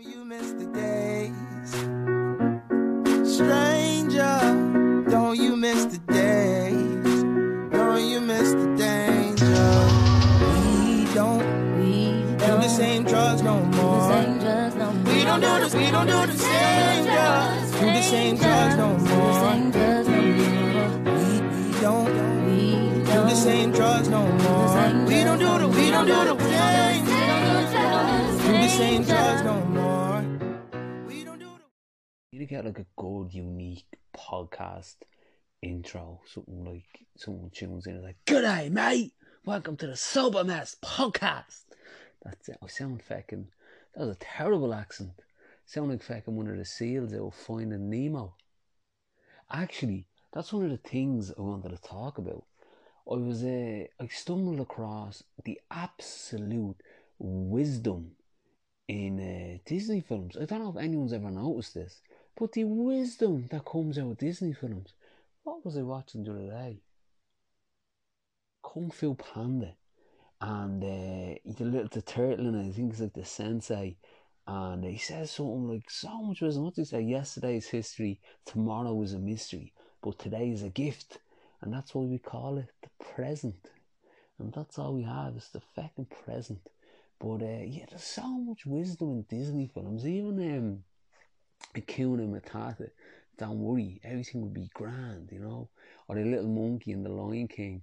You miss the days? Stranger, don't you miss the days? Don't you miss the danger? We don't We do don't the same drugs no do more. same drugs no more. We don't do this, we don't do the same drugs. Do the same drugs no more. same drugs no more. We, don't do the same drugs no more. We don't do the, we don't do the same. drugs. Do the same drugs You get like a good, unique podcast intro. Something like someone tunes in and like, Good day, mate. Welcome to the Sober Mess podcast. That's it. I sound fucking. That was a terrible accent. Sound like fucking one of the seals out Finding Nemo. Actually, that's one of the things I wanted to talk about. I was uh, I stumbled across the absolute wisdom in uh, Disney films. I don't know if anyone's ever noticed this, but the wisdom that comes out of Disney films. What was I watching the other day? Kung Fu Panda, and uh, the little the turtle, and I think it's like the sensei, and he says something like so much wisdom. What did he say? Yesterday is history, tomorrow is a mystery, but today is a gift, and that's why we call it the present, and that's all we have is the fucking present. But uh, yeah, there's so much wisdom in Disney films. Even um, Hakuna Matata, don't worry, everything will be grand, you know. Or the little monkey in the Lion King.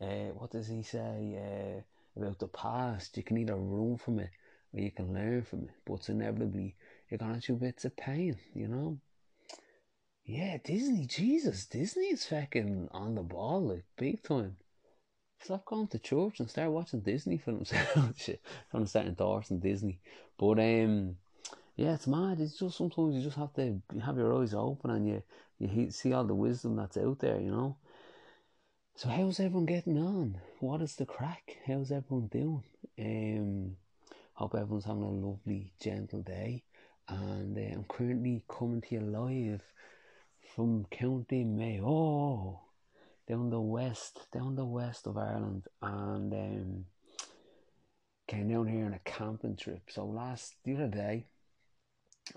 Uh, what does he say uh, about the past? You can either run from it or you can learn from it, but it's inevitably you're gonna do bits of pain, you know. Yeah, Disney, Jesus, Disney is fucking on the ball, like big time. Stop going to church and start watching Disney films. To start endorsing Disney, but um, yeah, it's mad. It's just sometimes you just have to have your eyes open and you you see all the wisdom that's out there, you know. So how's everyone getting on? What is the crack? How's everyone doing? Um, hope everyone's having a lovely, gentle day. And uh, I'm currently coming to you live from County Mayo, down the west, down the west of Ireland, and um, came down here on a camping trip. So last the other day,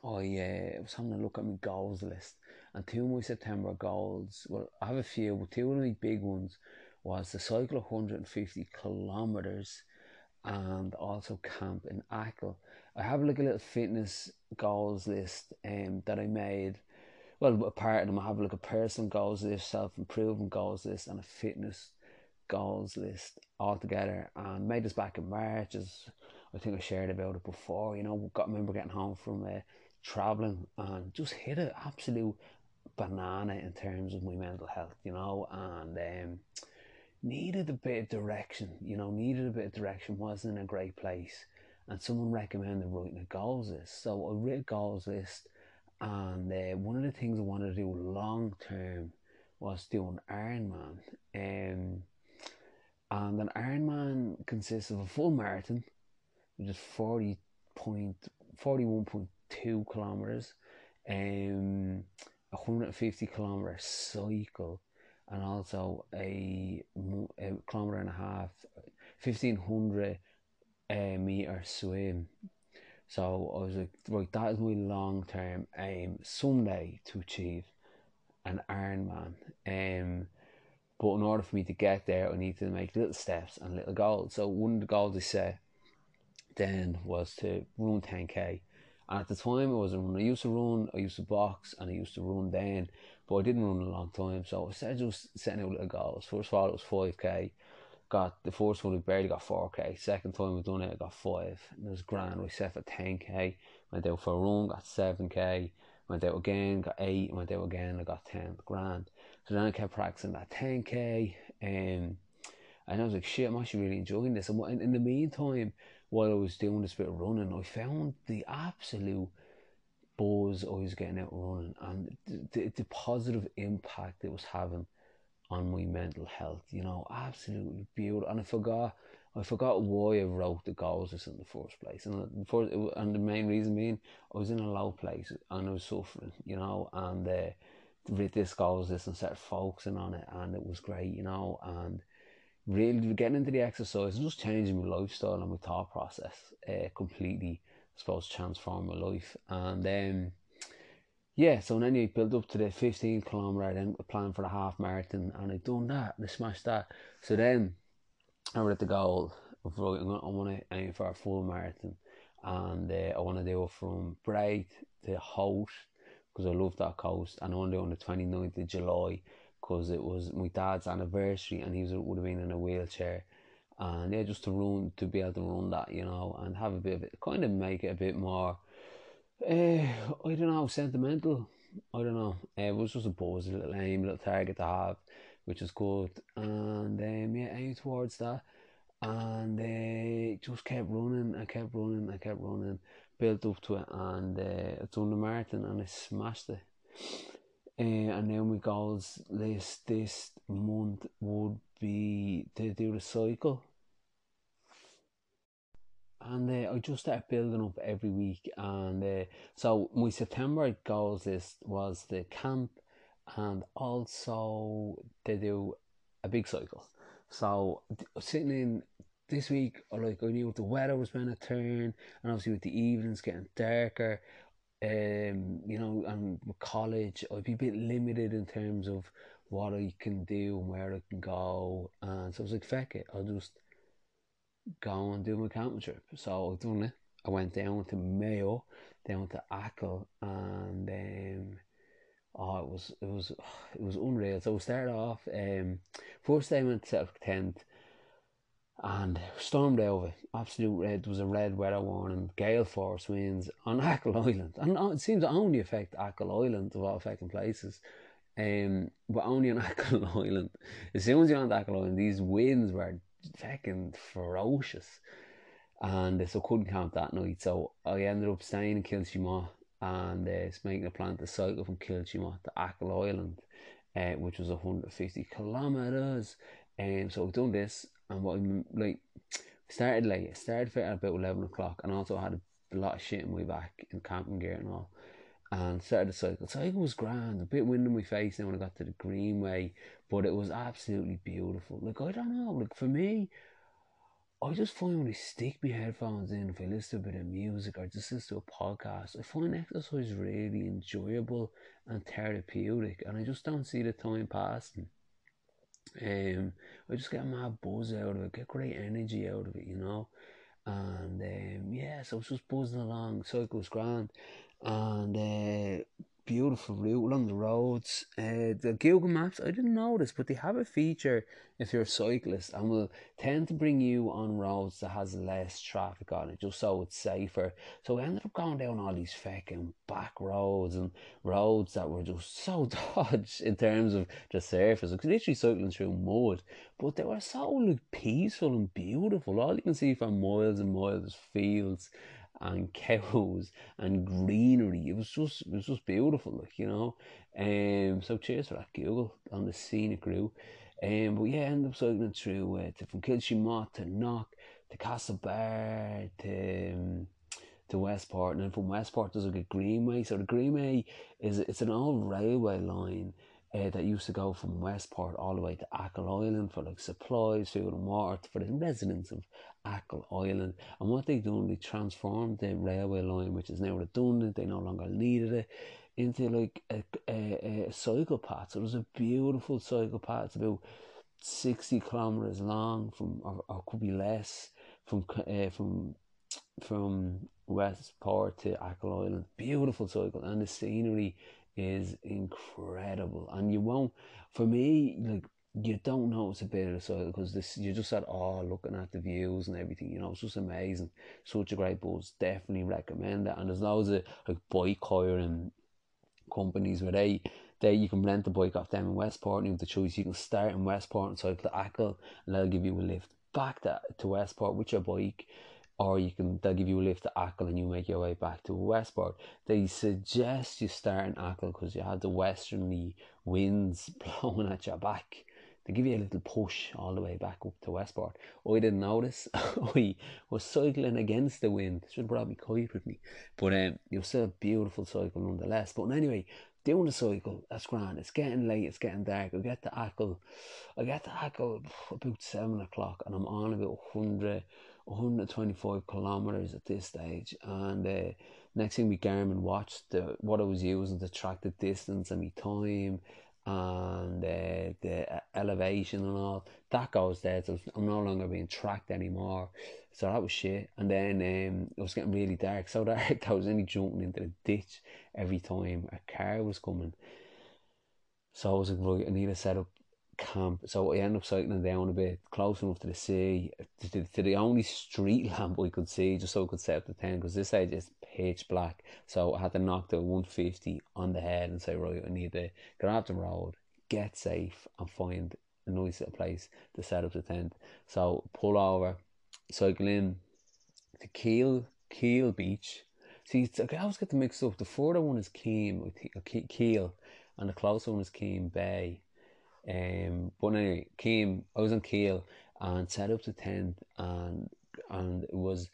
I uh, was having a look at my goals list, and two of my September goals. Well, I have a few, but two of my big ones was to cycle of 150 kilometers and also camp in Achill. I have like a little fitness goals list um, that I made. Well, a part of them, I have like a personal goals list, self improvement goals list, and a fitness goals list all together. And made this back in March, as I think I shared about it before. You know, got remember getting home from uh, traveling and just hit an absolute banana in terms of my mental health. You know, and um, needed a bit of direction. You know, needed a bit of direction. wasn't in a great place, and someone recommended writing a goals list. So I wrote a goals list, and uh, one of the things I wanted to do long term was do an Ironman. Um, and an Ironman consists of a full marathon, which is forty point forty one point two kilometers, um, a hundred and fifty kilometer cycle, and also a, a kilometer and a half, fifteen hundred uh, meter swim. So I was like, right, that is my long term aim someday to achieve an Ironman. Um, but in order for me to get there, I need to make little steps and little goals. So one of the goals I set then was to run 10k. And at the time, I was a runner. I used to run, I used to box, and I used to run then, but I didn't run a long time. So I started just setting out little goals. First of all, it was 5k. Got the first one, I barely got 4k. Second time I done it, I got 5. And it was grand. I set for 10k. Went out for a run, got 7k. Went out again, got 8. Went out again, I got 10. Grand. So then I kept practicing that 10k. Um, and I was like, shit, I'm actually really enjoying this. And in, the meantime, while I was doing this bit of running, I found the absolute buzz I was getting out running and the, the, positive impact it was having on my mental health. You know, absolutely beautiful. And I forgot, I forgot why I wrote the goals list in the first place. And the first, and the main reason being, I was in a low place and I was suffering. You know, and uh, this goals list and started focusing on it, and it was great. You know, and really getting into the exercise and just changing my lifestyle and my thought process uh, completely suppose transform my life. And um, yeah, so then you build up to the 15 kilometer, then plan for the half marathon, and I done that, and I smashed that. So then I were at the goal of right, I'm gonna, I to aim for a full marathon, and uh, I want to do it from Bray to Howth because I love that coast, and I want to do it on the 29th of July because it was my dad's anniversary, and he was, would have been in a wheelchair. And yeah, just to run, to be able to run that, you know, and have a bit of it, kind of make it a bit more uh, I don't know, sentimental. I don't know. Uh, it was just a buzz, a little aim, a little target to have, which is good. And um, yeah, aim towards that. And uh, just kept running, I kept running, I kept running, built up to it, and uh, I done the marathon and I smashed it. Uh, and then my goals this this month would be to do the cycle and uh, I just started building up every week. And uh, so my September goals list was the camp, and also to do a big cycle. So sitting in this week, like I knew the weather was going to turn, and obviously with the evenings getting darker, um, you know, and with college, I'd be a bit limited in terms of what I can do and where I can go. And so I was like, feck it, I'll just go and do my camping trip. So I've done it. I went down to Mayo, down to Achill, and um, oh, it was it was it was unreal. So we started off. Um, first day I went to set up tent, and stormed over. Absolute red. There was a red weather warning, gale force winds on Achill Island, and it seems to only affect Achill Island of all affecting places. Um, but only on Achill Island. As soon as you're on Achill Island, these winds were fucking ferocious. And so couldn't camp that night. So I ended up staying in Kiltimagh and uh, making a plan to cycle from Kiltimagh to Achill Island, uh, which was 150 kilometres. And um, so I've done this, and what I'm like, started late. Started at about 11 o'clock, and also had a lot of shit in my back in camping gear and all and started the cycle. Cycle was grand, a bit wind in my face then when I got to the Greenway, but it was absolutely beautiful. Like I don't know, like for me, I just find when I stick my headphones in, if I listen to a bit of music or just listen to a podcast, I find exercise really enjoyable and therapeutic, and I just don't see the time passing. Um, I just get a mad buzz out of it, get great energy out of it, you know. And um, yeah, so I was just buzzing along. Cycle was grand and uh, beautiful route along the roads. Uh, the Google Maps, I didn't notice, but they have a feature if you're a cyclist and will tend to bring you on roads that has less traffic on it, just so it's safer. So we ended up going down all these fucking back roads and roads that were just so dodged in terms of the surface. Like literally cycling through mud, but they were so like peaceful and beautiful. All you can see for miles and miles is fields and cows and greenery. It was just it was just beautiful, like you know. Um, so cheers for that Google on the scenic route. Um, but yeah, I ended up cycling through uh, to, from Kiltimagh to Knock to Castlebar to um, to Westport, and then from Westport there's like a Greenway. So the Greenway is it's an old railway line uh, that used to go from Westport all the way to Achill Island for like supplies, food and water for the residents of Achill Island. And what they done, they transformed the railway line, which is now redundant, they no longer needed it, into like a, a, a cycle path. So it was a beautiful cycle path. It's about 60 kilometers long from, or, or could be less, from, uh, from, from Westport to Achill Island. Beautiful cycle. And the scenery is incredible. And you won't, for me, like, you don't notice a bit of soil because this you're just said oh looking at the views and everything you know it's just amazing. Such a great buzz. Definitely recommend it. And there's loads of like bike hiring companies where they they you can rent the bike off them in Westport and you have the choice. You can start in Westport and cycle to Achill and they'll give you a lift back to, to Westport with your bike or you can they'll give you a lift to Achill and you make your way back to Westport. They suggest you start in Achill because you have the westerly winds blowing at your back they give you a little push all the way back up to Westport. I didn't notice. I was cycling against the wind. Should have brought me kite with me. But um, it was still a beautiful cycle nonetheless. But anyway, doing the cycle, that's grand. It's getting late, it's getting dark. I get to Achill. I get to Achill about seven o'clock and I'm on about 100, 125 kilometers at this stage, and uh, next thing we Garmin watched the what I was using to track the distance and my time and uh, the elevation and all that goes there. So I'm no longer being tracked anymore. So that was shit. And then um, it was getting really dark. So dark I was only jumping into the ditch every time a car was coming. So I was like, right, I need to set up camp. So I ended up cycling down a bit, close enough to the sea, to, to, the only street lamp we could see, just so I could set up the tent, because this side is pitch black. So I had to knock the 150 on the head and say, right, I need to off the road, get safe, and find a nice little place to set up the tent. So pull over, cycle in to Keel, Keel Beach. See, it's, I always get the mixed up. The further one is Keem, Keel, and the closer one is Keem Bay. Um, but anyway, came I was on Keel and set up the tent, and and it was,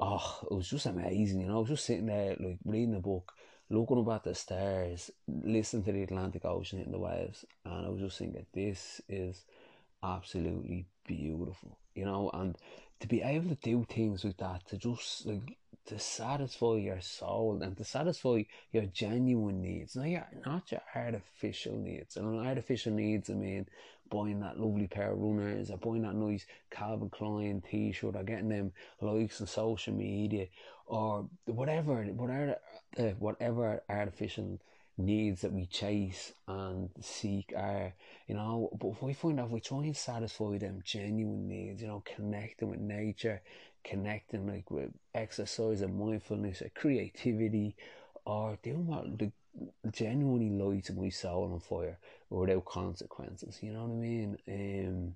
oh, it was just amazing. You know, I was just sitting there like reading a book, looking at the stars, listening to the Atlantic Ocean hitting the waves, and I was just thinking, this is absolutely beautiful. You know, and to be able to do things like that, to just like to satisfy your soul and to satisfy your genuine needs, not your not your artificial needs. And artificial needs, I mean, buying that lovely pair of runners, or buying that nice Calvin Klein T-shirt, or getting them likes on social media, or whatever, whatever, uh, whatever artificial needs that we chase and seek are, you know, but if we find out we try and satisfy them genuine needs, you know, connecting with nature, connecting like with exercise and mindfulness or creativity or doing what the genuinely lights my soul on fire without consequences, you know what I mean? Um,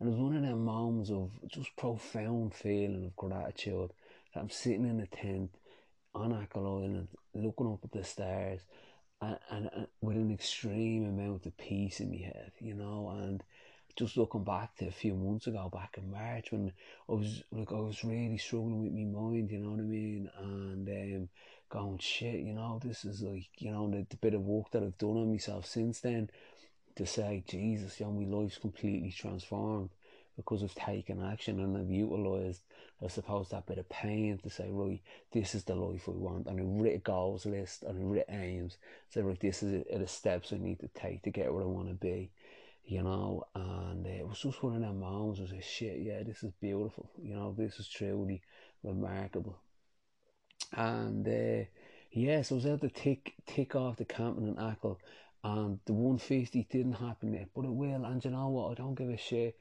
and it was one of them moments of just profound feeling of gratitude that I'm sitting in a tent on Achill Island looking up at the stars and, and, and, with an extreme amount of peace in my head, you know, and just looking back to a few months ago, back in March, when I was like, I was really struggling with my mind, you know what I mean, and um, going shit, you know, this is like, you know, the, the bit of work that I've done on myself since then, to say, Jesus, you know, my life's completely transformed because I've taken action and I've utilised, I suppose, that bit of pain to say, right, this is the life I want. And I writ goals list and I writ aims. So, right, this is the steps I need to take to get where I want to be, you know. And uh, it was just one of them moments. I was like, shit, yeah, this is beautiful. You know, this is truly remarkable. And uh, yeah, so I was able to tick, tick off the camping in Achill. And the 150 didn't happen yet, but it will. And you know what? I don't give a shit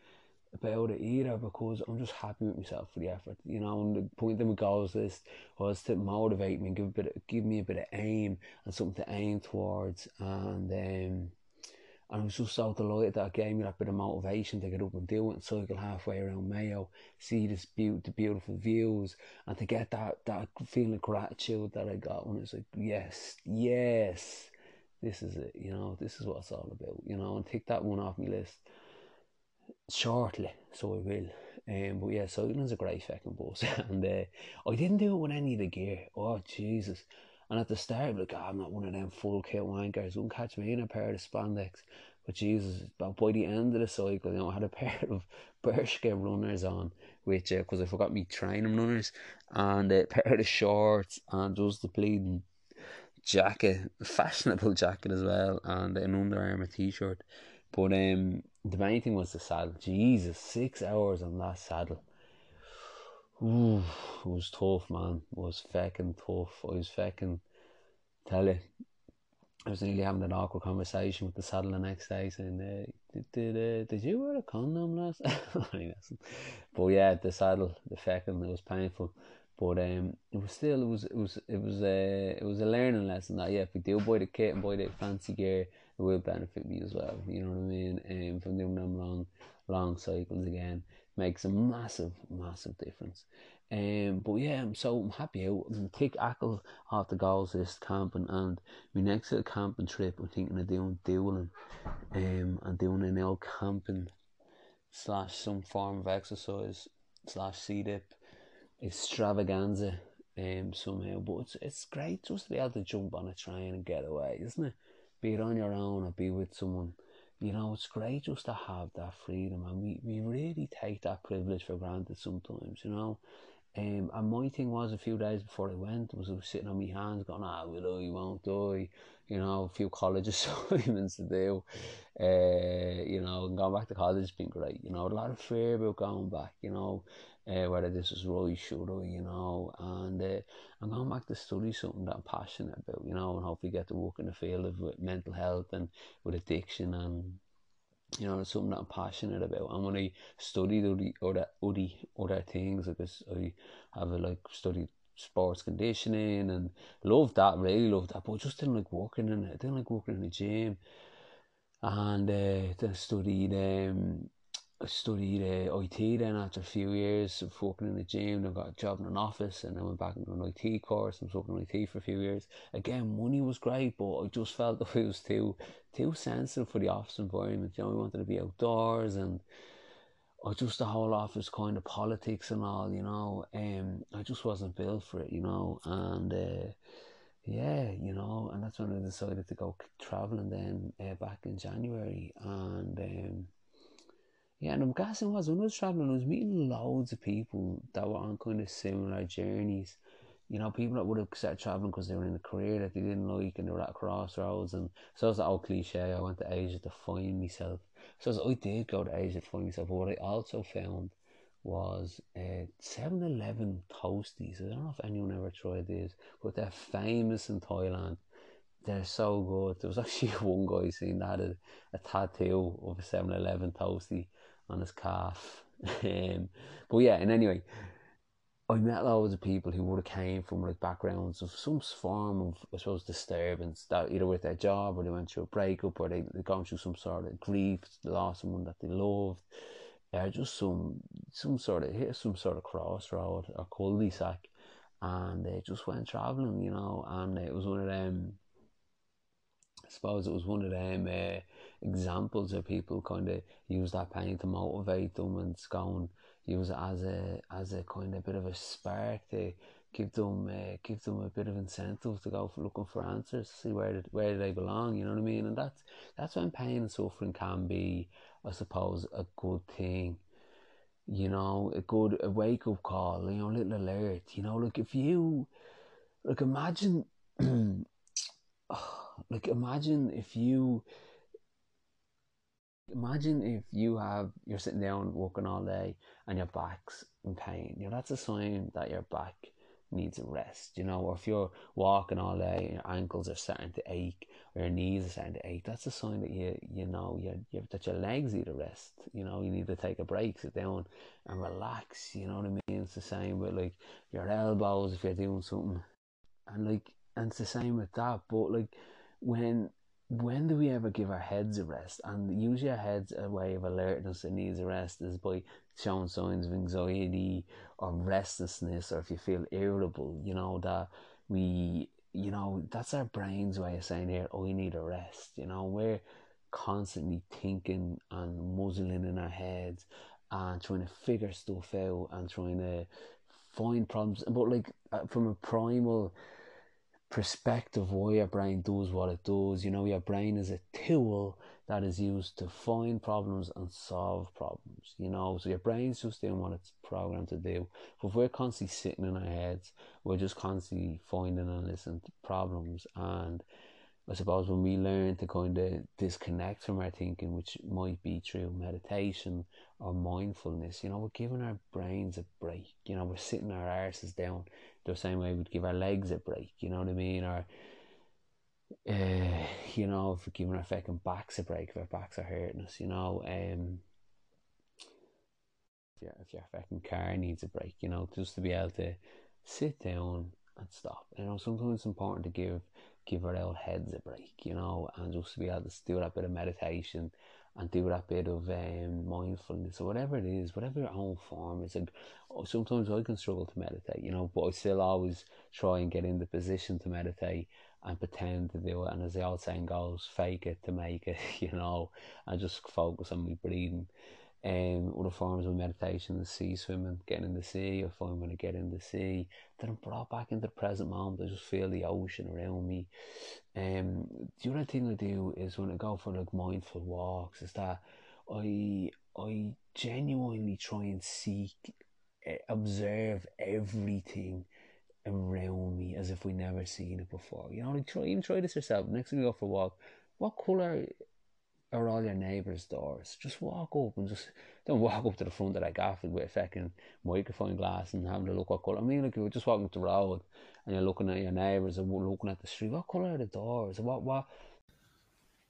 about it either because I'm just happy with myself for the effort. You know, and the point of my goals list was to motivate me and give a bit of, give me a bit of aim and something to aim towards and um and I was just so delighted that it gave me that bit of motivation to get up and do it and cycle halfway around Mayo, see this be- the beautiful views, and to get that, that feeling of gratitude that I got when it's like, yes, yes, this is it, you know, this is what it's all about, you know, and take that one off my list shortly, so I will. Um, but yeah, cycling's a great fucking bus, and uh, I didn't do it with any of the gear. Oh Jesus! And at the start, like, oh, I'm not one of them full kit wankers. Won't catch me in a pair of spandex. But Jesus, by the end of the cycle, you know, I had a pair of Bershka runners on, which because uh, I forgot me training runners, and a pair of shorts, and just the bleeding jacket, fashionable jacket as well, and an Under Armour t-shirt. But um, the main thing was the saddle. Jesus, six hours on that saddle. Ooh, it was tough, man. It was fucking tough. I was fucking tell you. I was nearly having an awkward conversation with the saddle the next day, saying, uh, "Did did, uh, did you wear a condom last?" but yeah, the saddle, the fucking, it was painful. But um, it was still, it was, it was, it was a, it was a learning lesson that yeah, if we do buy the kit and buy the fancy gear, it will benefit me as well. You know what I mean? Um, from doing them long, long cycles again makes a massive, massive difference. Um, but yeah, I'm so I'm happy. I'm Achill off the goals list camping, and my next little camping trip, I'm thinking of doing Doolin, um, and doing an old camping slash some form of exercise slash sea dip extravaganza um somehow. But it's it's great just to be able to jump on a train and get away, isn't it? be it on your own or be with someone, you know, it's great just to have that freedom, and we, we really take that privilege for granted sometimes, you know. Um, and my thing was a few days before I went was I was sitting on my hands going, ah, will I, won't I? You know, a few college assignments to do. Uh, you know, and going back to college has been great. You know, a lot of fear about going back, you know, uh, whether this is really should I, you know, and uh, I'm going back to study something that I'm passionate about, you know, and hopefully get to work in the field of mental health and with addiction and you know, it's something that I'm passionate about. And when I studied other other other, other things, this, I have a, like studied sports conditioning and loved that, really loved that, but just didn't like working in it. I didn't like working in the gym. And uh, then I studied um, I studied uh, IT then after a few years of working in the gym. I got a job in an office and I went back into an IT course. I was working in IT for a few years. Again, money was great, but I just felt that it was too too sensitive for the office environment. You know, we wanted to be outdoors and or just the whole office kind of politics and all, you know. Um, I just wasn't built for it, you know. And uh, yeah, you know, and that's when I decided to go traveling then uh, back in January and. Um, yeah, and I'm guessing was when I was traveling, I was meeting loads of people that were on kind of similar journeys. You know, people that would have started traveling because they were in a career that they didn't like and they were at crossroads. And so it's that old cliche I went to Asia to find myself. So as I did go to Asia to find myself. But what I also found was uh, 7 Eleven Toasties. I don't know if anyone ever tried these, but they're famous in Thailand. They're so good. There was actually one guy seen that had a, a tattoo of a 7 Eleven Toastie on his calf. um, but yeah, and anyway, I met loads of people who would have came from like backgrounds of some form of, I suppose, disturbance that either with their job or they went through a breakup or they they gone through some sort of grief, lost someone that they loved, or just some some sort of hit some sort of crossroad or cul-de-sac, and they just went traveling, you know, and it was one of them. I suppose it was one of them. Uh, examples of people kind of use that pain to motivate them and go and use it as a as a kind of bit of a spark to give them uh, give them a bit of incentive to go for looking for answers, see where did, where they belong. You know what I mean? And that's that's when pain and suffering can be, I suppose, a good thing. You know, a good a wake up call. You know, a little alert. You know, like if you like imagine, like imagine if you Imagine if you have you're sitting down working all day and your back's in pain. You know that's a sign that your back needs a rest. You know, or if you're walking all day and your ankles are starting to ache or your knees are starting to ache, that's a sign that you you know you, you that your legs need a rest. You know, you need to take a break, sit down and relax. You know what I mean? It's the same with like your elbows if you're doing something, and like and it's the same with that. But like when when do we ever give our heads a rest? And usually our heads a way of alerting us it needs a rest is by showing signs of anxiety or restlessness or if you feel irritable, you know, that we you know, that's our brain's way of saying here, oh, we need a rest. You know, we're constantly thinking and muzzling in our heads and trying to figure stuff out and trying to find problems. But like uh, from a primal perspective why your brain does what it does. You know, your brain is a tool that is used to find problems and solve problems. You know, so your brain's just doing what it's programmed to do. But if we're constantly sitting in our heads, we're just constantly finding and listening to problems. And I suppose when we learn to kind of disconnect from our thinking, which might be through meditation or mindfulness, you know, we're giving our brains a break. You know, we're sitting our arses down the same way we'd give our legs a break, you know what I mean? Or, uh, you know, if we're giving our fucking backs a break, if our backs are hurting us, you know, um, if your, if your fucking car needs a break, you know, just to be able to sit down and stop. You know, sometimes it's important to give give our old heads a break, you know, and just be able to do that bit of meditation and do that bit of um, mindfulness or whatever it is, whatever your own form. is. like oh, sometimes I can struggle to meditate, you know, but I still always try and get in the position to meditate and pretend to do it. And as the old saying goes, fake it to make it, you know, and just focus on my breathing. Um, other forms of meditation, the sea swimming, getting in the sea. I find when I get in the sea, then I'm brought back into the present moment. I just feel the ocean around me. Um, the other thing I do is when I go for like mindful walks, is that I I genuinely try and seek, eh, observe everything around me as if we never seen it before. You know, try even try this yourself. Next time you go for a walk, what colour are all your neighbours' doors? Just walk up and just don't walk up to the front of that gaff with a fucking microphone glass and having a look what colour. I mean, like you're just walking up the road and you're looking at your neighbours and looking at the street. What colour are the doors? What what?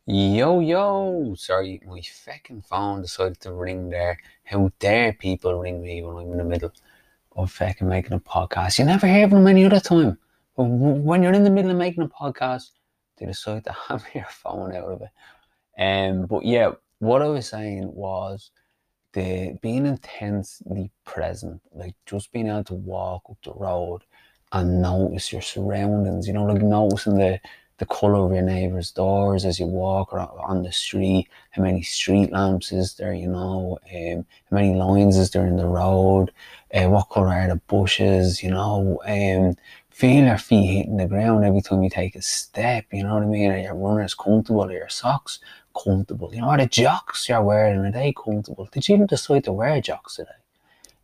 Yo yo! Sorry, my fucking phone decided to ring there. How dare people ring me when I'm in the middle of fucking making a podcast? You never hear from them any other time. But when you're in the middle of making a podcast, they decide to have your phone out of it. Um, but yeah, what I was saying was the being intensely present, like just being able to walk up the road and notice your surroundings, you know, like noticing the the color of your neighbor's doors as you walk or on the street, how many street lamps is there, you know, um, how many lines is there in the road, uh, what color are the bushes, you know, um, feel your feet hitting the ground every time you take a step, you know what I mean? Are your runners comfortable? Are your socks comfortable? You know, are the jocks you're wearing, are they comfortable? Did you even decide to wear jocks today?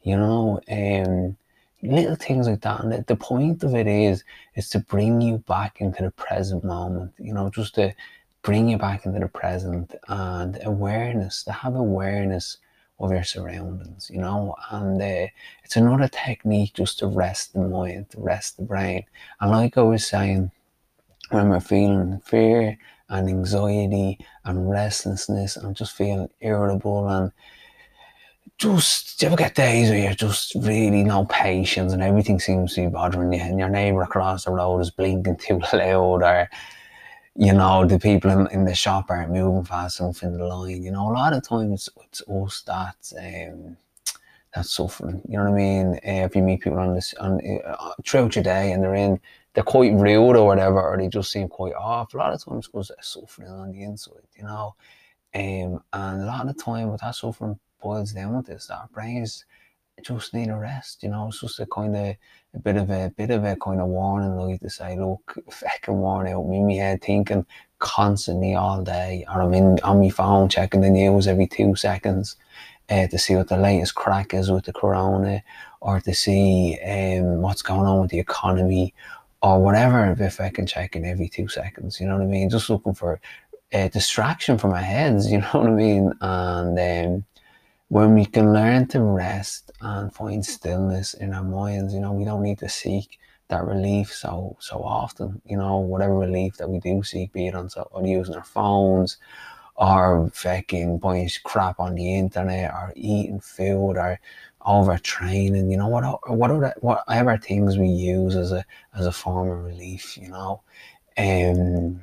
You know, um, little things like that. And the, the point of it is, is to bring you back into the present moment, you know, just to bring you back into the present and awareness, to have awareness of your surroundings, you know, and uh, it's another technique just to rest the mind, to rest the brain. And like I was saying, when we're feeling fear and anxiety and restlessness and just feeling irritable and just do you ever get days where you're just really no patience and everything seems to be bothering you and your neighbour across the road is blinking too loud or you know the people in, in the shop aren't moving fast enough in the line you know a lot of times it's us that's um that's suffering you know what I mean? Uh, if you meet people on this on uh, throughout your day and they're in they're quite rude or whatever or they just seem quite off a lot of times because they're suffering on the inside you know? Um, and a lot of the time with that suffering boils down with this our brains just need a rest, you know. It's just a kind of a bit of a bit of a kind of warning light to say, look, fucking worn out, me my head thinking constantly all day, or I'm in on my phone checking the news every two seconds uh, to see what the latest crack is with the corona, or to see um, what's going on with the economy, or whatever. If I can check in every two seconds, you know what I mean. Just looking for a distraction from our heads, you know what I mean, and. Um, when we can learn to rest and find stillness in our minds, you know, we don't need to seek that relief so so often. You know, whatever relief that we do seek, be it on, on using our phones or fucking buying crap on the internet or eating food or overtraining, you know, what whatever whatever things we use as a as a form of relief, you know. Um,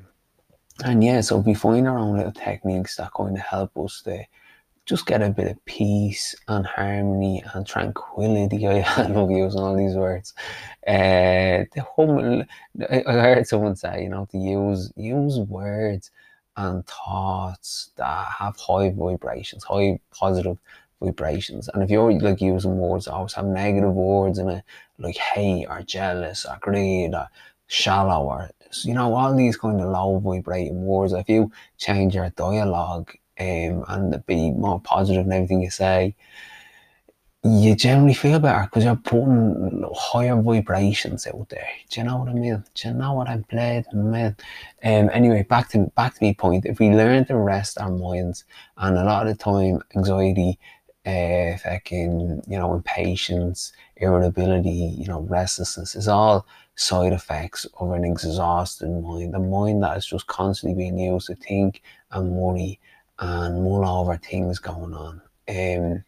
and yeah, so we find our own little techniques that kind of help us to just get a bit of peace and harmony and tranquility. I love using all these words. Uh, the hum- I heard someone say, you know, to use use words and thoughts that have high vibrations, high positive vibrations. And if you're like using words that always have negative words in it, like hate or jealous or greed or shallow or you know, all these kind of low vibrating words, if you change your dialogue um, and be more positive in everything you say, you generally feel better because you're putting higher vibrations out there. Do you know what I mean? Do you know what I'm playing? Man. Um, anyway, back to back to my point. If we learn to rest our minds, and a lot of the time, anxiety, uh, fucking, you know, impatience, irritability, you know, restlessness is all side effects of an exhausted mind. A mind that is just constantly being used to think and worry and mull over things going on. Um,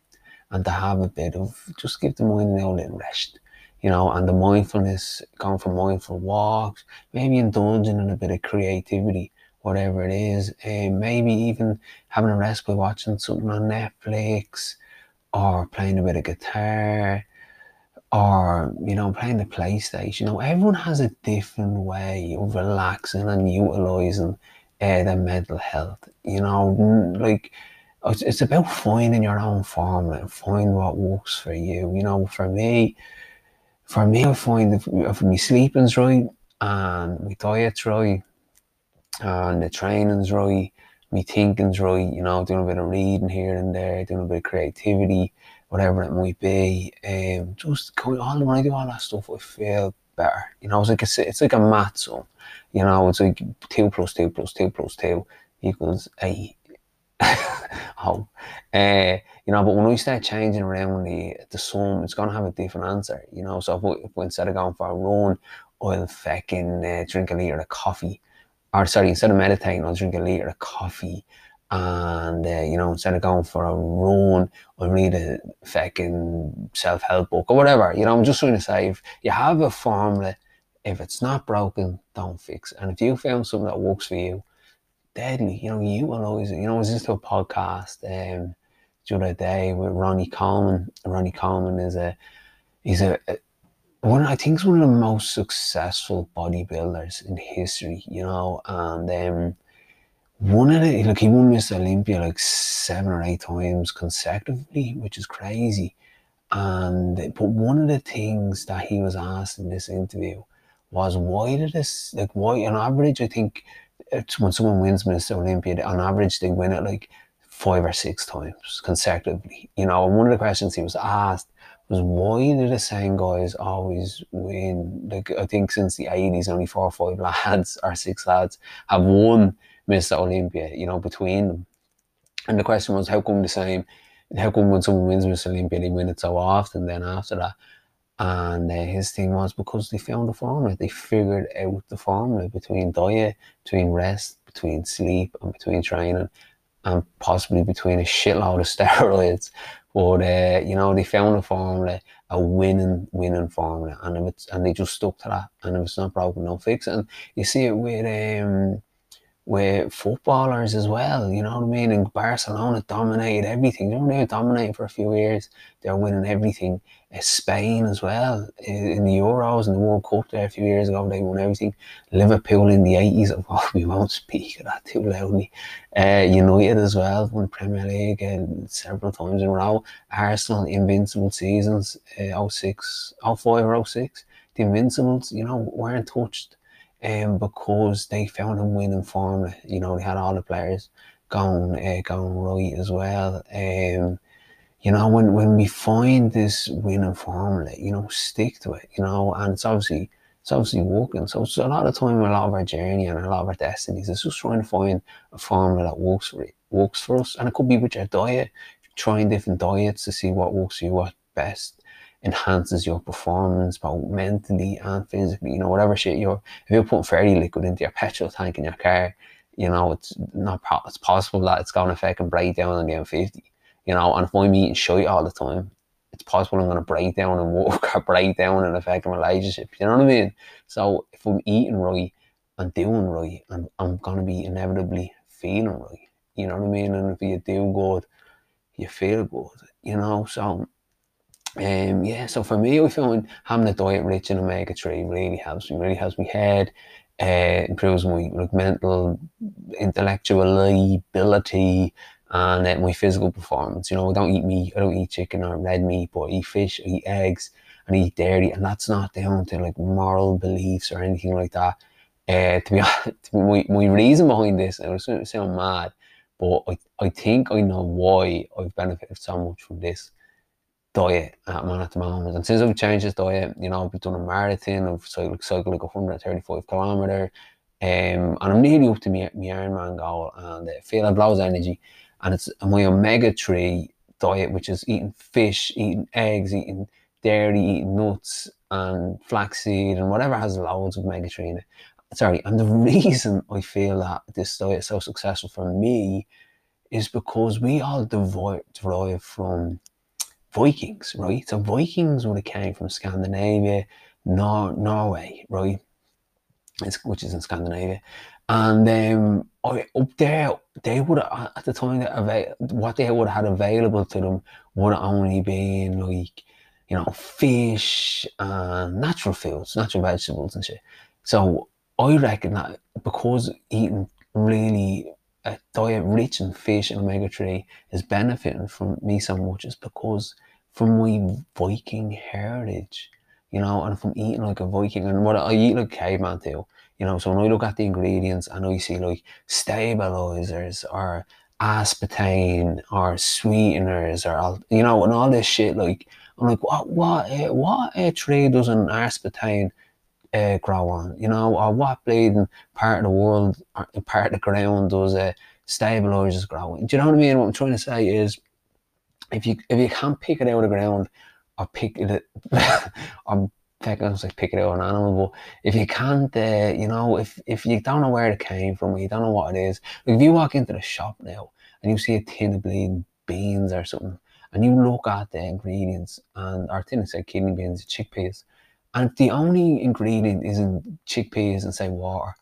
and to have a bit of just give the mind a little rest, you know, and the mindfulness, going for mindful walks, maybe indulging in a bit of creativity, whatever it is, um, maybe even having a rest by watching something on Netflix or playing a bit of guitar or you know playing the PlayStation. You know, everyone has a different way of relaxing and utilizing uh, their mental health. You know, like it's, it's about finding your own formula and find what works for you. You know, for me, for me, I find if, if my sleeping's right and my diet's right and the training's right, my thinking's right, you know, doing a bit of reading here and there, doing a bit of creativity, whatever it might be. Um, just going on when I do all that stuff, I feel better. You know, it's like a, it's like a sum. You know, it's like two plus two plus two plus two equals eight. oh, uh, you know, but when we start changing around the the sum, it's gonna have a different answer. You know, so if, if instead of going for a run, I'll fucking uh, drink a liter of coffee, or sorry, instead of meditating, I'll drink a liter of coffee. And uh, you know, instead of going for a run, I'll read a fucking self-help book or whatever. You know, I'm just trying to say, if you have a formula, if it's not broken, don't fix. And if you found something that works for you, deadly. You know, you will always, you know, I was a podcast um, the other day with Ronnie Coleman. Ronnie Coleman is a, he's a, a one, I think he's one of the most successful bodybuilders in history, you know, and um, one of the, like he won Miss Olympia like seven or eight times consecutively, which is crazy. And, but one of the things that he was asked in this interview was why did this, like why, on average, I think it's when someone wins Miss Olympia, on average, they win it like five or six times consecutively. You know, and one of the questions he was asked was why do the same guys always win? Like I think since the eighties, only four or five lads or six lads have won Miss Olympia. You know, between them. And the question was, how come the same? How come when someone wins Miss Olympia, they win it so often? Then after that, and uh, his thing was because they found the formula. They figured out the formula between diet, between rest, between sleep, and between training, and possibly between a shitload of steroids. But uh, you know, they found a formula, a winning, winning formula, and if it's and they just stuck to that. And if it's not broken, don't fix it. And you see it with um, with footballers as well. You know what I mean? And Barcelona dominated everything. They were dominating for a few years. They're winning everything. Uh, Spain as well in the Euros and the World Cup there a few years ago. They won everything. Liverpool in the eighties. Oh, we won't speak of that too loudly. Uh, United as well won Premier League and several times in a row. Arsenal invincible seasons. Uh, 06, 05 or 06. The Invincibles, you know, weren't touched um, because they found a winning formula. You know, they had all the players going uh, going right as well. Um, you know, when, when we find this winning formula, you know, stick to it, you know, and it's obviously it's obviously working. So it's a lot of time, a lot of our journey and a lot of our destinies is just trying to find a formula that works for it, works for us. And it could be with your diet, trying different diets to see what works for you, what best enhances your performance, both mentally and physically. You know, whatever shit you're, if you're putting fairy liquid into your petrol tank in your car, you know, it's not, it's possible that it's going to fucking break down on the M fifty. You know, and if I'm eating shit all the time, it's possible I'm going to break down and walk or break down and affect my relationship. You know what I mean? So if I'm eating right and doing right, I'm going to be inevitably feeling right. You know what I mean? And if you do good, you feel good. You know, so um, yeah, so for me, I found having a diet rich in omega three really helps me. Really helps me head, uh, improves my like mental, intellectual ability, and uh, my physical performance. You know, I don't eat meat, I don't eat chicken or red meat, but I eat fish, I eat eggs, and I eat dairy, and that's not down to like moral beliefs or anything like that. Uh, to be honest, my, my reason behind this, and to sound mad, but I, I think I know why I've benefited so much from this diet at man at the moment. And since I've changed this diet, you know, I've done a marathon, I've cycled, cycled like 135 kilometer, um, and I'm nearly up to my, my Ironman goal, and I feel I've loads energy. And it's my omega 3 diet, which is eating fish, eating eggs, eating dairy, eating nuts, and flaxseed, and whatever has loads of omega 3 in it. Sorry, and the reason I feel that this diet is so successful for me is because we all derive from Vikings, right? So Vikings would have came from Scandinavia, Nor- Norway, right? It's, which is in Scandinavia. And um, up there, they would have, at the time that what they would have had available to them would have only been like, you know, fish and natural foods, natural vegetables and shit. So I reckon that because eating really a diet rich in fish and omega three is benefiting from me so much is because from my Viking heritage, you know, and from eating like a Viking and what I eat like a caveman too, you know. So when I look at the ingredients, and I see like stabilizers or aspartame or sweeteners or all, you know, and all this shit. Like I'm like, what, what, uh, what uh, tree does an aspartame uh, grow on? You know, or what bleeding part of the world, or part of the ground does uh, stabilizers grow in? Do you know what I mean? What I'm trying to say is, if you if you can't pick it out of the ground or pick it, I'm like pick it out of an animal, but if you can't, uh, you know, if if you don't know where it came from, you don't know what it is. Like if you walk into the shop now and you see a tin of bleeding beans or something, and you look at the ingredients and our tin said kidney beans, chickpeas, and if the only ingredient isn't chickpeas and say water,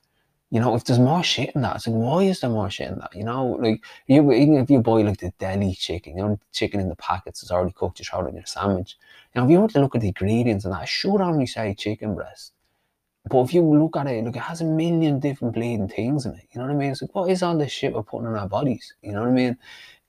you know, if there's more shit in that, it's like, why is there more shit in that? You know, like, you, even if you buy like the deli chicken, you know, chicken in the packets is already cooked, you throw it in your sandwich. Know, if you want to look at the ingredients and that, it should only say chicken breast. But if you look at it, look, it has a million different bleeding things in it. You know what I mean? It's like, what is all this shit we're putting in our bodies? You know what I mean?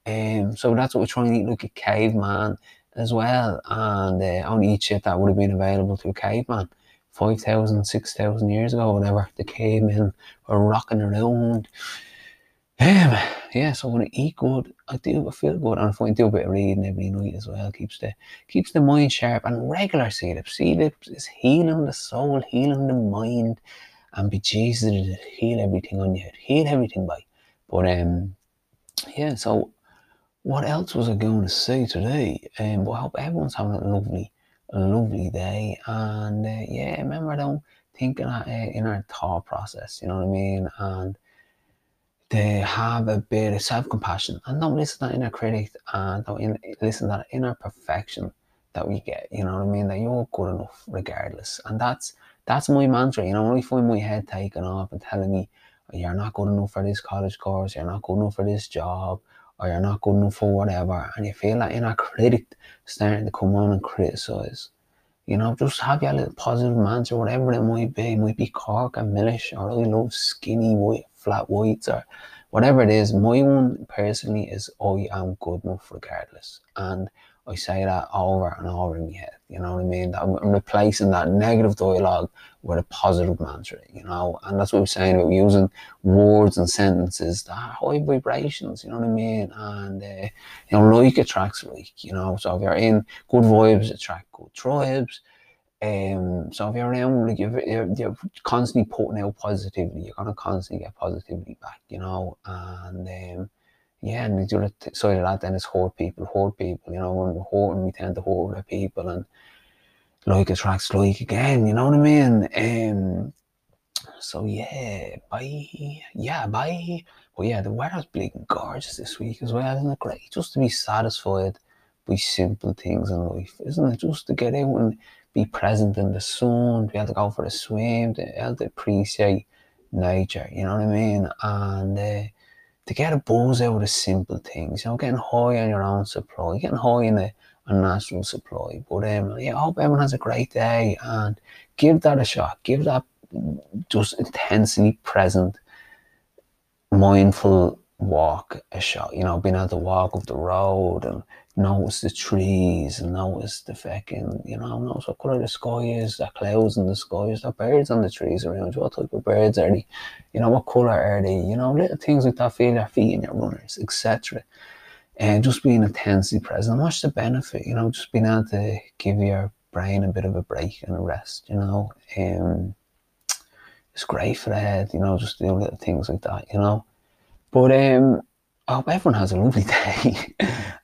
Um, so that's what we're trying to eat, like a caveman as well. And uh, only eat shit that would have been available to a caveman. 5,000, 6,000 years ago, whatever, the cavemen were rocking around. Um, yeah, so when I eat good, I do I feel good, and if I do a bit of reading every night as well, keeps the keeps the mind sharp. And regular C-lips is healing the soul, healing the mind, and be Jesus heal everything on you, heal everything by. But um, yeah. So what else was I going to say today? Um, but I hope everyone's having a lovely lovely day. And uh, yeah, remember, don't think in our, uh, in our thought process, you know what I mean? And they have a bit of self compassion and don't listen to that inner critic and don't in, listen to that inner perfection that we get, you know what I mean? That you're good enough regardless. And that's that's my mantra, you know, when I find my head taken off and telling me, you're not good enough for this college course, you're not good enough for this job, Oh, or you're not good enough for whatever, and you feel that inner critic starting to come on and criticize. You know, just have your little positive mantra, whatever it might be. It might be cork and millish, or I love skinny white, flat whites, or whatever it is. My one personally is I am good enough regardless. And I say that over and over in my head. You know what I mean? I'm, I'm replacing that negative dialogue with a positive mantra, you know, and that's what we're saying about using words and sentences that are high vibrations, you know what I mean? And, uh, you know, like attracts like, you know, so if you're in good vibes, attract good tribes. Um, so if you're around, like you're, you're, you're constantly putting out positivity, you're gonna constantly get positivity back, you know, and um, yeah, and the other side of that then it's hurt people, hurt people, you know, when we're hurting, we tend to hurt other people, and like attracts like again, you know what I mean? Um, so yeah, bye. Yeah, bye. But yeah, the weather's bleeding gorgeous this week as well, isn't it great? Just to be satisfied by simple things in life, isn't it? Just to get out and be present in the sun, be able to go for a swim, to be able to appreciate nature, you know what I mean? And uh, to get a buzz out of simple things, you know, getting high on your own supply, getting high in a, a natural supply. But um, yeah, I hope everyone has a great day and give that a shot. Give that just intensely present, mindful walk a shot. You know, being able to walk up the road and notice the trees and notice the fucking, you know, notice what colour the sky is, the clouds in the sky, is there birds on the trees around you, what type of birds are they, you know, what colour are they, you know, little things like that, feel your feet your runners, etc. And just being intensely present, what's the benefit, you know, just being able to give your brain a bit of a break and a rest, you know. Um, it's great for the head, you know, just little things like that, you know. But um, I hope everyone has a lovely day.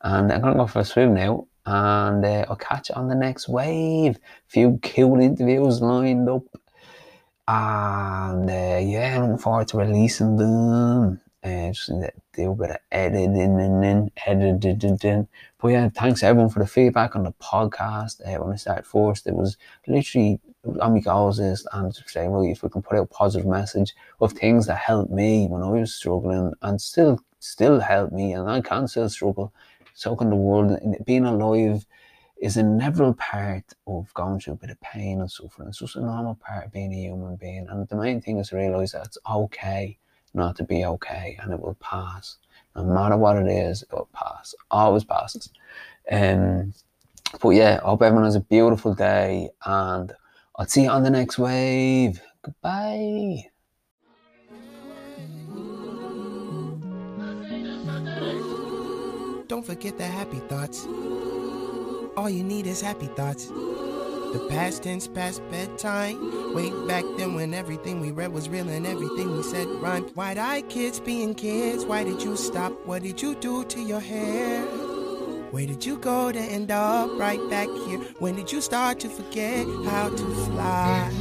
and I'm going to go for a swim now. And uh, I'll catch you on the next wave. A few cool interviews lined up. And uh, yeah, I'm looking forward to releasing them. Uh, just do a bit of editing and then editing. But yeah, thanks everyone for the feedback on the podcast. Uh, when I started first, it was literally on my goals is and to say, well, if we can put out a positive message of things that helped me when I was struggling and still still help me, and I can still struggle. So can the world. Being alive is a inevitable part of going through a bit of pain and suffering. It's just a normal part of being a human being. And the main thing is to realise that it's okay not to be okay, and it will pass. No matter what it is, it will pass. Always passes. Um, but yeah, I hope everyone has a beautiful day, and I'll see you on the next wave. Goodbye. Don't forget the happy thoughts. All you need is happy thoughts. The past tense, past bedtime. Way back then when everything we read was real and everything we said rhymed. Why eyed kids being kids? Why did you stop? What did you do to your hair? Where did you go to end up right back here? When did you start to forget how to fly?